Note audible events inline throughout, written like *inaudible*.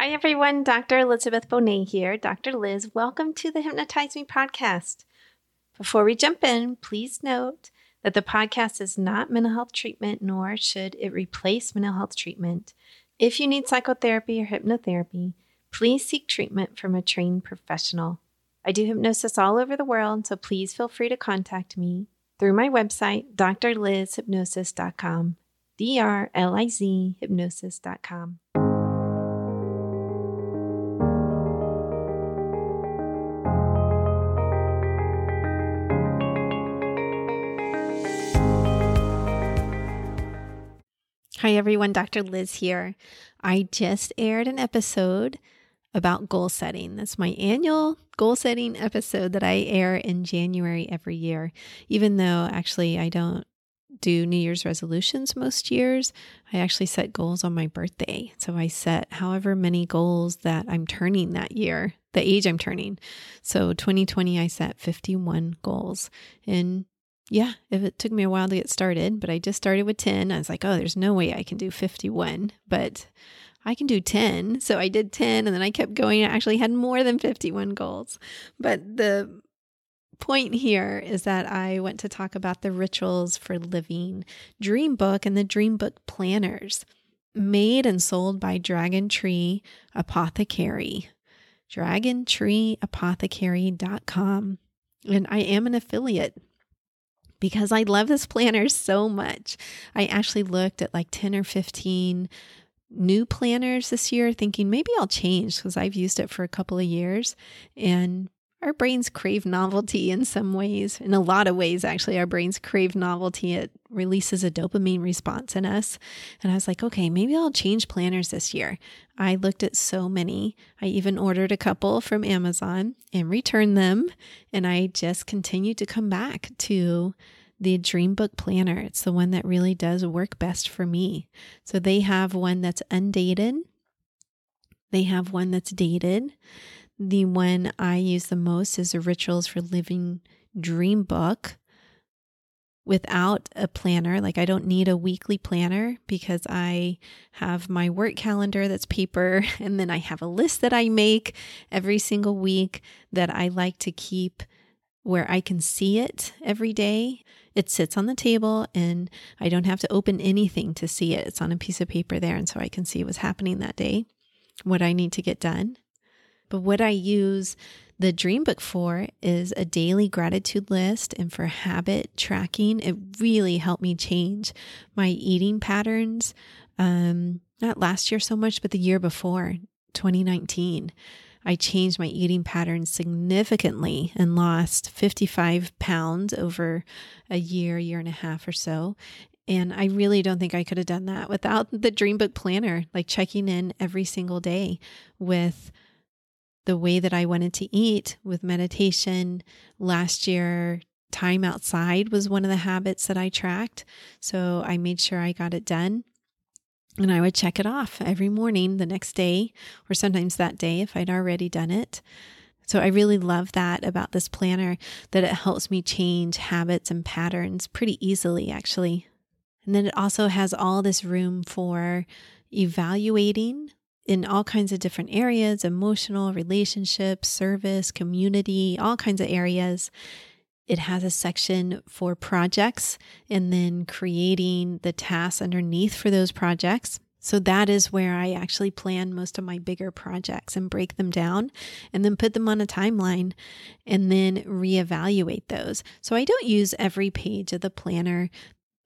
Hi, everyone. Dr. Elizabeth Bonet here. Dr. Liz, welcome to the Hypnotize Me podcast. Before we jump in, please note that the podcast is not mental health treatment, nor should it replace mental health treatment. If you need psychotherapy or hypnotherapy, please seek treatment from a trained professional. I do hypnosis all over the world, so please feel free to contact me through my website, drlizhypnosis.com. D R L I Z hypnosis.com. Hi, everyone. Dr. Liz here. I just aired an episode about goal setting. That's my annual goal setting episode that I air in January every year, even though actually I don't do New Year's resolutions most years. I actually set goals on my birthday. So I set however many goals that I'm turning that year, the age I'm turning. So 2020, I set 51 goals. And yeah, if it took me a while to get started, but I just started with 10. I was like, oh, there's no way I can do 51, but I can do 10. So I did 10 and then I kept going. I actually had more than 51 goals. But the point here is that I went to talk about the rituals for living dream book and the dream book planners made and sold by Dragon Tree Apothecary. DragonTreeApothecary.com. And I am an affiliate because I love this planner so much. I actually looked at like 10 or 15 new planners this year, thinking maybe I'll change because I've used it for a couple of years. And our brains crave novelty in some ways. In a lot of ways, actually, our brains crave novelty. It releases a dopamine response in us. And I was like, okay, maybe I'll change planners this year. I looked at so many. I even ordered a couple from Amazon and returned them. And I just continued to come back to the Dream Book Planner. It's the one that really does work best for me. So they have one that's undated, they have one that's dated. The one I use the most is the Rituals for Living Dream Book without a planner. Like, I don't need a weekly planner because I have my work calendar that's paper, *laughs* and then I have a list that I make every single week that I like to keep where I can see it every day. It sits on the table and I don't have to open anything to see it. It's on a piece of paper there. And so I can see what's happening that day, what I need to get done. But what I use the dream book for is a daily gratitude list and for habit tracking. It really helped me change my eating patterns. Um, not last year so much, but the year before, 2019. I changed my eating patterns significantly and lost 55 pounds over a year, year and a half or so. And I really don't think I could have done that without the Dream Book Planner, like checking in every single day with the way that I wanted to eat with meditation. Last year, time outside was one of the habits that I tracked. So I made sure I got it done. And I would check it off every morning the next day, or sometimes that day if I'd already done it. So I really love that about this planner that it helps me change habits and patterns pretty easily, actually. And then it also has all this room for evaluating in all kinds of different areas emotional, relationships, service, community, all kinds of areas. It has a section for projects and then creating the tasks underneath for those projects. So that is where I actually plan most of my bigger projects and break them down and then put them on a timeline and then reevaluate those. So I don't use every page of the planner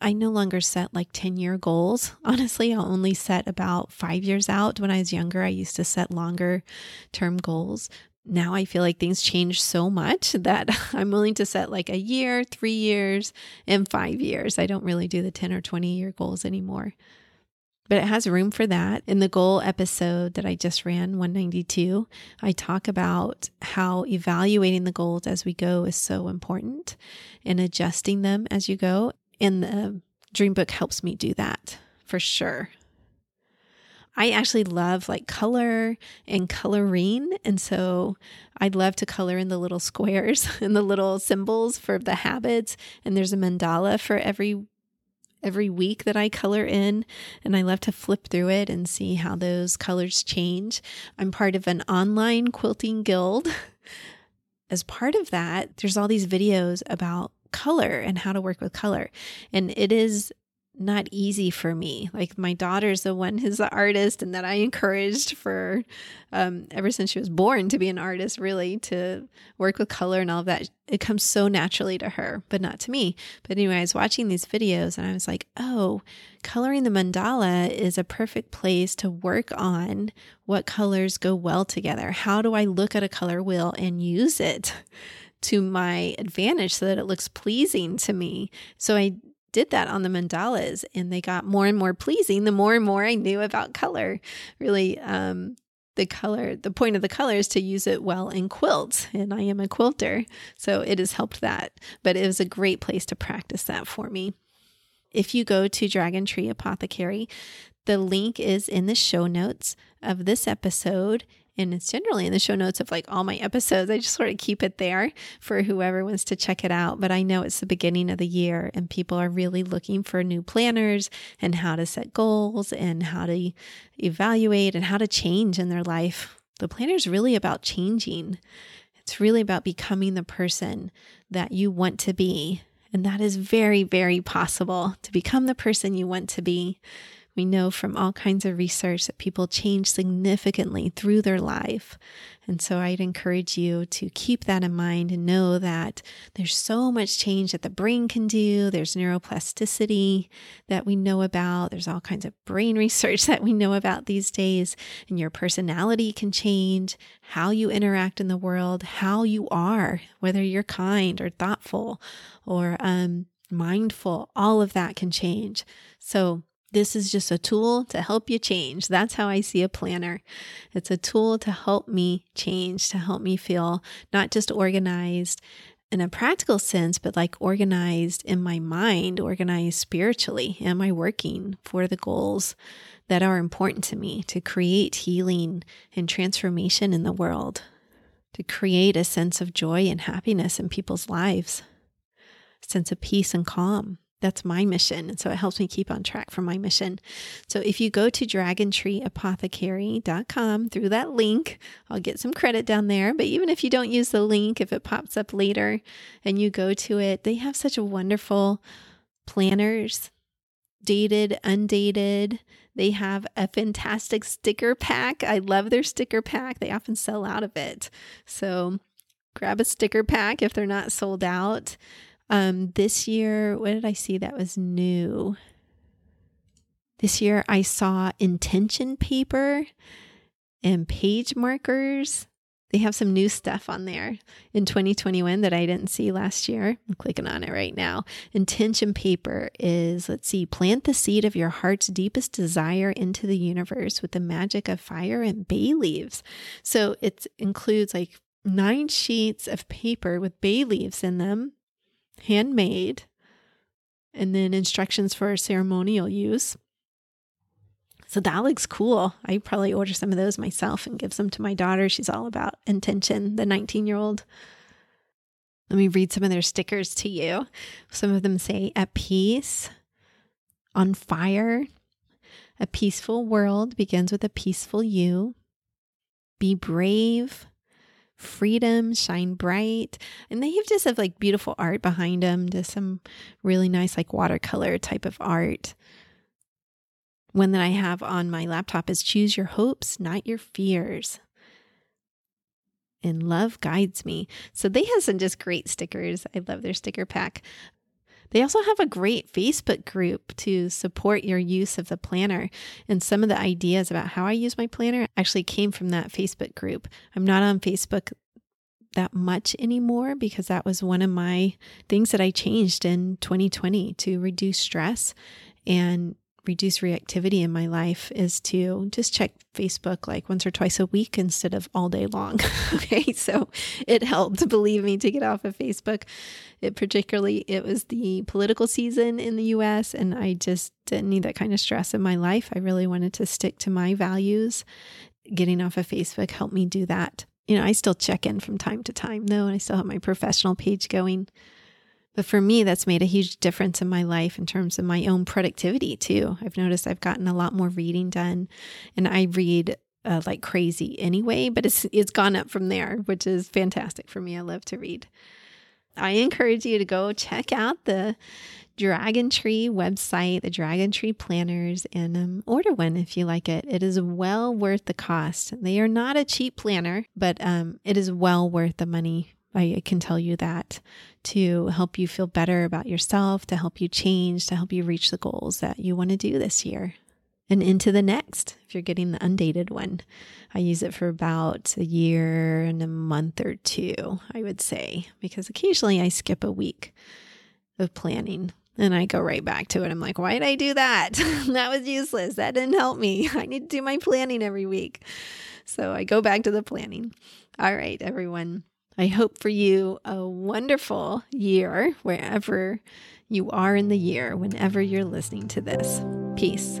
I no longer set like 10 year goals. *laughs* Honestly, I'll only set about five years out. When I was younger, I used to set longer term goals. Now I feel like things change so much *laughs* that *laughs* I'm willing to set like a year, three years, and five years. I don't really do the 10 or 20 year goals anymore. But it has room for that. In the goal episode that I just ran, 192, I talk about how evaluating the goals as we go is so important and adjusting them as you go. And the dream book helps me do that for sure. I actually love like color and coloring. And so I'd love to color in the little squares *laughs* and the little symbols for the habits. And there's a mandala for every every week that I color in, and I love to flip through it and see how those colors change. I'm part of an online quilting guild. *laughs* As part of that, there's all these videos about color and how to work with color. And it is not easy for me. Like my daughter's the one who's the artist, and that I encouraged for um, ever since she was born to be an artist, really to work with color and all of that. It comes so naturally to her, but not to me. But anyway, I was watching these videos and I was like, oh, coloring the mandala is a perfect place to work on what colors go well together. How do I look at a color wheel and use it? To my advantage so that it looks pleasing to me. So I did that on the mandalas and they got more and more pleasing the more and more I knew about color. Really, um, the color, the point of the color is to use it well in quilts, and I am a quilter, so it has helped that. But it was a great place to practice that for me. If you go to Dragon Tree Apothecary, the link is in the show notes of this episode and it's generally in the show notes of like all my episodes. I just sort of keep it there for whoever wants to check it out. But I know it's the beginning of the year and people are really looking for new planners and how to set goals and how to evaluate and how to change in their life. The planner is really about changing. It's really about becoming the person that you want to be. And that is very, very possible to become the person you want to be we know from all kinds of research that people change significantly through their life. And so I'd encourage you to keep that in mind and know that there's so much change that the brain can do. There's neuroplasticity that we know about. There's all kinds of brain *laughs* research that we know about these days. And your personality can change, how you interact in the world, how you are, whether you're kind or thoughtful or um, mindful, all of that can change. So this is just a tool to help you change. That's how I see a planner. It's a tool to help me change, to help me feel not just organized in a practical sense, but like organized in my mind, organized spiritually. Am I working for the goals that are important to me to create healing and transformation in the world, to create a sense of joy and happiness in people's lives, sense of peace and calm? That's my mission. And so it helps me keep on track for my mission. So if you go to dragontreeapothecary.com through that link, I'll get some credit down there. But even if you don't use the link, if it pops up later and you go to it, they have such a wonderful planners, dated, undated. They have a fantastic sticker pack. I love their sticker pack. They often sell out of it. So grab a sticker pack if they're not sold out. Um, this year, what did I see that was new? This year, I saw intention paper and page markers. They have some new stuff on there in 2021 that I didn't see last year. I'm clicking on it right now. Intention paper is, let's see, plant the seed of your heart's deepest desire into the universe with the magic of fire and bay leaves. So it includes like nine sheets of paper with bay leaves in them handmade, and then instructions for ceremonial use. So that looks cool. I probably order some of those myself and give them to my daughter. She's all about intention, the 19 year old. Let me read some of their stickers to you. Some of them say, at peace, on fire. A peaceful world begins with a peaceful you. Be brave freedom, shine bright. And they have just have like beautiful art behind them, just some really nice like watercolor type of art. One that I have on my laptop is choose your hopes, not your fears. And love guides me. So they have some just great stickers. I love their sticker pack. They also have a great Facebook group to support your use of the planner. And some of the ideas about how I use my planner actually came from that Facebook group. I'm not on Facebook that much anymore because that was one of my things that I changed in 2020 to reduce stress and reduce reactivity in my life is to just check Facebook like once or twice a week instead of all day long. *laughs* okay, so it helped, believe me, to get off of Facebook. It particularly it was the political season in the US and I just didn't need that kind of stress in my life. I really wanted to stick to my values. Getting off of Facebook helped me do that. You know, I still check in from time to time though, and I still have my professional page going. But for me, that's made a huge difference in my life in terms of my own productivity too. I've noticed I've gotten a lot more reading done, and I read uh, like crazy anyway, but it's it's gone up from there, which is fantastic for me. I love to read. I encourage you to go check out the Dragon Tree website, the Dragon Tree planners, and um, order one if you like it. It is well worth the cost. They are not a cheap planner, but um, it is well worth the money. I can tell you that to help you feel better about yourself, to help you change, to help you reach the goals that you want to do this year and into the next if you're getting the undated one. I use it for about a year and a month or two, I would say, because occasionally I skip a week of planning and I go right back to it. I'm like, why did I do that? *laughs* that was useless. That didn't help me. I need to do my planning every week. So I go back to the planning. All right, everyone. I hope for you a wonderful year wherever you are in the year, whenever you're listening to this. Peace.